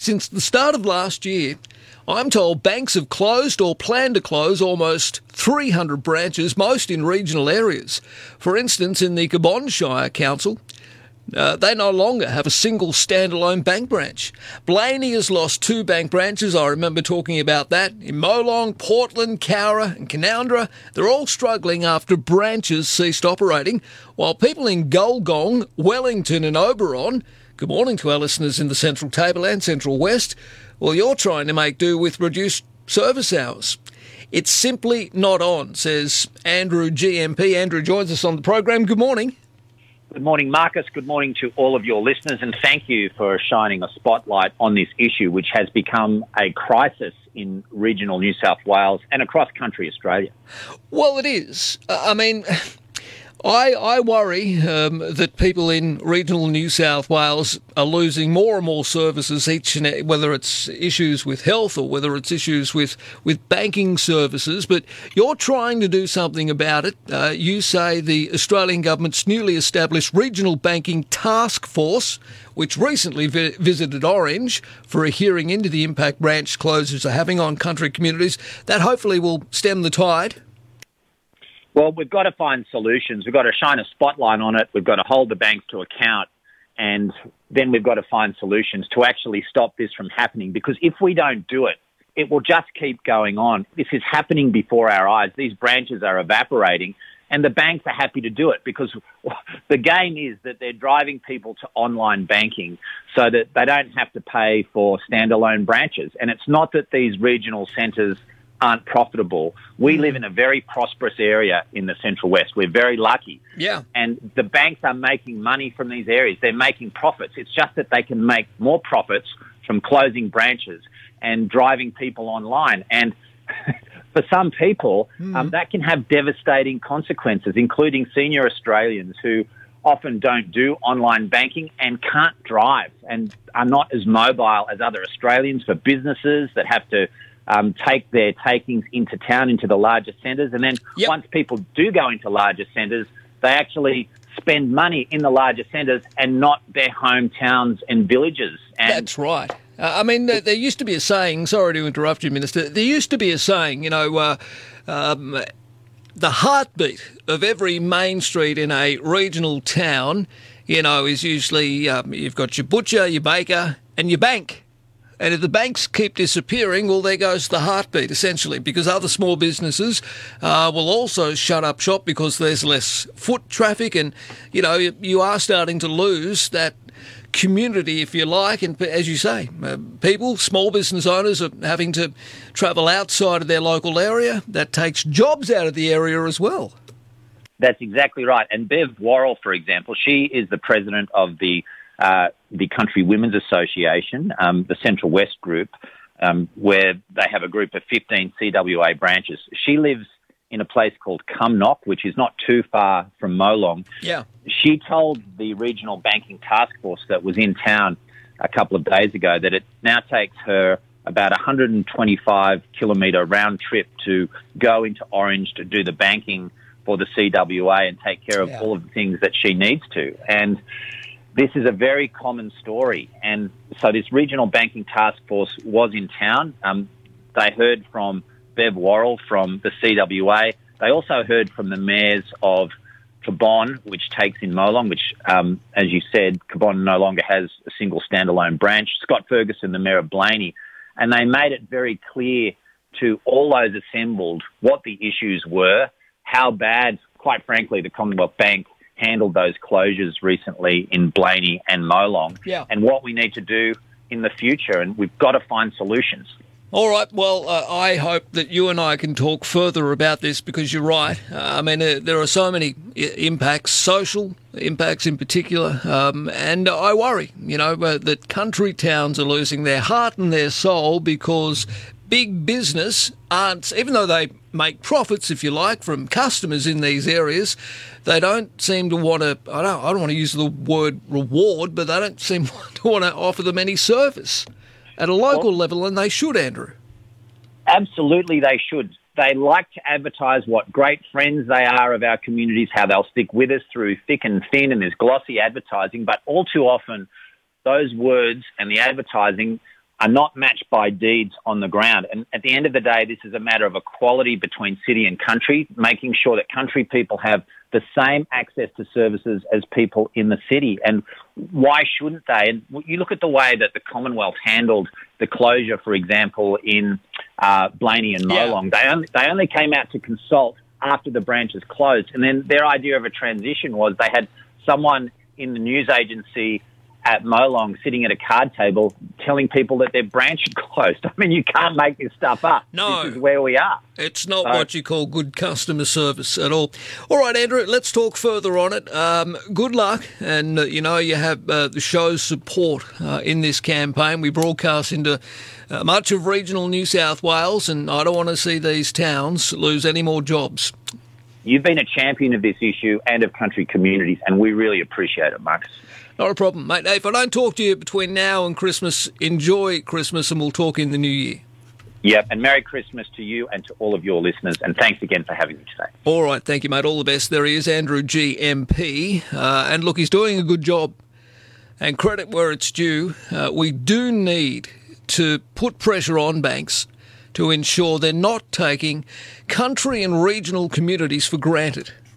Since the start of last year, I'm told banks have closed or plan to close almost 300 branches, most in regional areas. For instance, in the Cabonne Shire Council, uh, they no longer have a single standalone bank branch. Blayney has lost two bank branches. I remember talking about that. In Molong, Portland, Cowra, and Canowindra, they're all struggling after branches ceased operating, while people in Gulgong, Wellington, and Oberon, good morning to our listeners in the Central Table and Central West, well, you're trying to make do with reduced service hours. It's simply not on, says Andrew Gee MP. Andrew joins us on the program. Good morning. Good morning, Marcus. Good morning to all of your listeners, and thank you for shining a spotlight on this issue, which has become a crisis in regional New South Wales and across country Australia. Well, it is. I mean, I, I worry um, that people in regional New South Wales are losing more and more services each and whether it's issues with health or whether it's issues with, with banking services. But you're trying to do something about it. Uh, you say the Australian government's newly established regional banking task force, which recently vi- visited Orange for a hearing into the impact branch closures are having on country communities, that hopefully will stem the tide. Well, we've got to find solutions. We've got to shine a spotlight on it. We've got to hold the banks to account. And then we've got to find solutions to actually stop this from happening. Because if we don't do it, it will just keep going on. This is happening before our eyes. These branches are evaporating. And the banks are happy to do it because the game is that they're driving people to online banking so that they don't have to pay for standalone branches. And it's not that these regional centres aren't profitable. We live in a very prosperous area in the Central West. We're very lucky. Yeah. And the banks are making money from these areas. They're making profits. It's just that they can make more profits from closing branches and driving people online. And for some people, mm. um, that can have devastating consequences, including senior Australians who often don't do online banking and can't drive and are not as mobile as other Australians for businesses that have to um, take their takings into town, into the larger centres. And then yep. once people do go into larger centres, they actually spend money in the larger centres and not their hometowns and villages. And That's right. Uh, I mean, there, there, used to be a saying, sorry to interrupt you, Minister, there used to be a saying, you know, uh, um, the heartbeat of every main street in a regional town, you know, is usually um, you've got your butcher, your baker, and your bank. And if the banks keep disappearing, well, there goes the heartbeat, essentially, because other small businesses uh, will also shut up shop because there's less foot traffic. And, you know, you are starting to lose that community, if you like. And as you say, uh, people, small business owners are having to travel outside of their local area. That takes jobs out of the area as well. That's exactly right. And Bev Worrell, for example, she is the president of the uh, the Country Women's Association, um, the Central West Group, um, where they have a group of 15 CWA branches. She lives in a place called Cumnock, which is not too far from Molong. Yeah. She told the regional banking task force that was in town a couple of days ago that it now takes her about 125 kilometre round trip to go into Orange to do the banking for the CWA and take care of yeah. all of the things that she needs to. And this is a very common story. And so this regional banking task force was in town. Um, they heard from Bev Worrell from the CWA. They also heard from the mayors of Cabonne, which takes in Molong, which, um, as you said, Cabonne no longer has a single standalone branch. Scott Ferguson, the mayor of Blayney, and they made it very clear to all those assembled what the issues were, how bad, quite frankly, the Commonwealth Bank handled those closures recently in Blayney and Molong, yeah. and what we need to do in the future. And we've got to find solutions. All right. Well, uh, I hope that you and I can talk further about this because you're right. Uh, I mean, uh, there are so many impacts, social impacts in particular, um, and I worry, you know, uh, that country towns are losing their heart and their soul because big business aren't, even though they make profits, if you like, from customers in these areas, they don't seem to want to. I don't. I don't want to use the word reward, but they don't seem to want to offer them any service at a local well, level, and they should, Andrew. Absolutely, they should. They like to advertise what great friends they are of our communities, how they'll stick with us through thick and thin, and there's glossy advertising. But all too often, those words and the advertising are not matched by deeds on the ground. And at the end of the day, this is a matter of equality between city and country, making sure that country people have the same access to services as people in the city. And why shouldn't they? And you look at the way that the Commonwealth handled the closure, for example, in uh, Blayney and Molong. Yeah. They, only, they only came out to consult after the branches closed. And then their idea of a transition was they had someone in the news agency at Molong sitting at a card table telling people that their branch closed. I mean, you can't make this stuff up. No. This is where we are. It's not so, what you call good customer service at all. All right, Andrew, let's talk further on it. Um, good luck. And, uh, you know, you have uh, the show's support uh, in this campaign. We broadcast into uh, much of regional New South Wales, and I don't want to see these towns lose any more jobs. You've been a champion of this issue and of country communities, and we really appreciate it, Marcus. Not a problem, mate. If I don't talk to you between now and Christmas, enjoy Christmas and we'll talk in the new year. Yep, and Merry Christmas to you and to all of your listeners, and thanks again for having me today. All right, thank you, mate. All the best. There he is, Andrew Gee MP, uh, and look, he's doing a good job. And credit where it's due. Uh, we do need to put pressure on banks to ensure they're not taking country and regional communities for granted.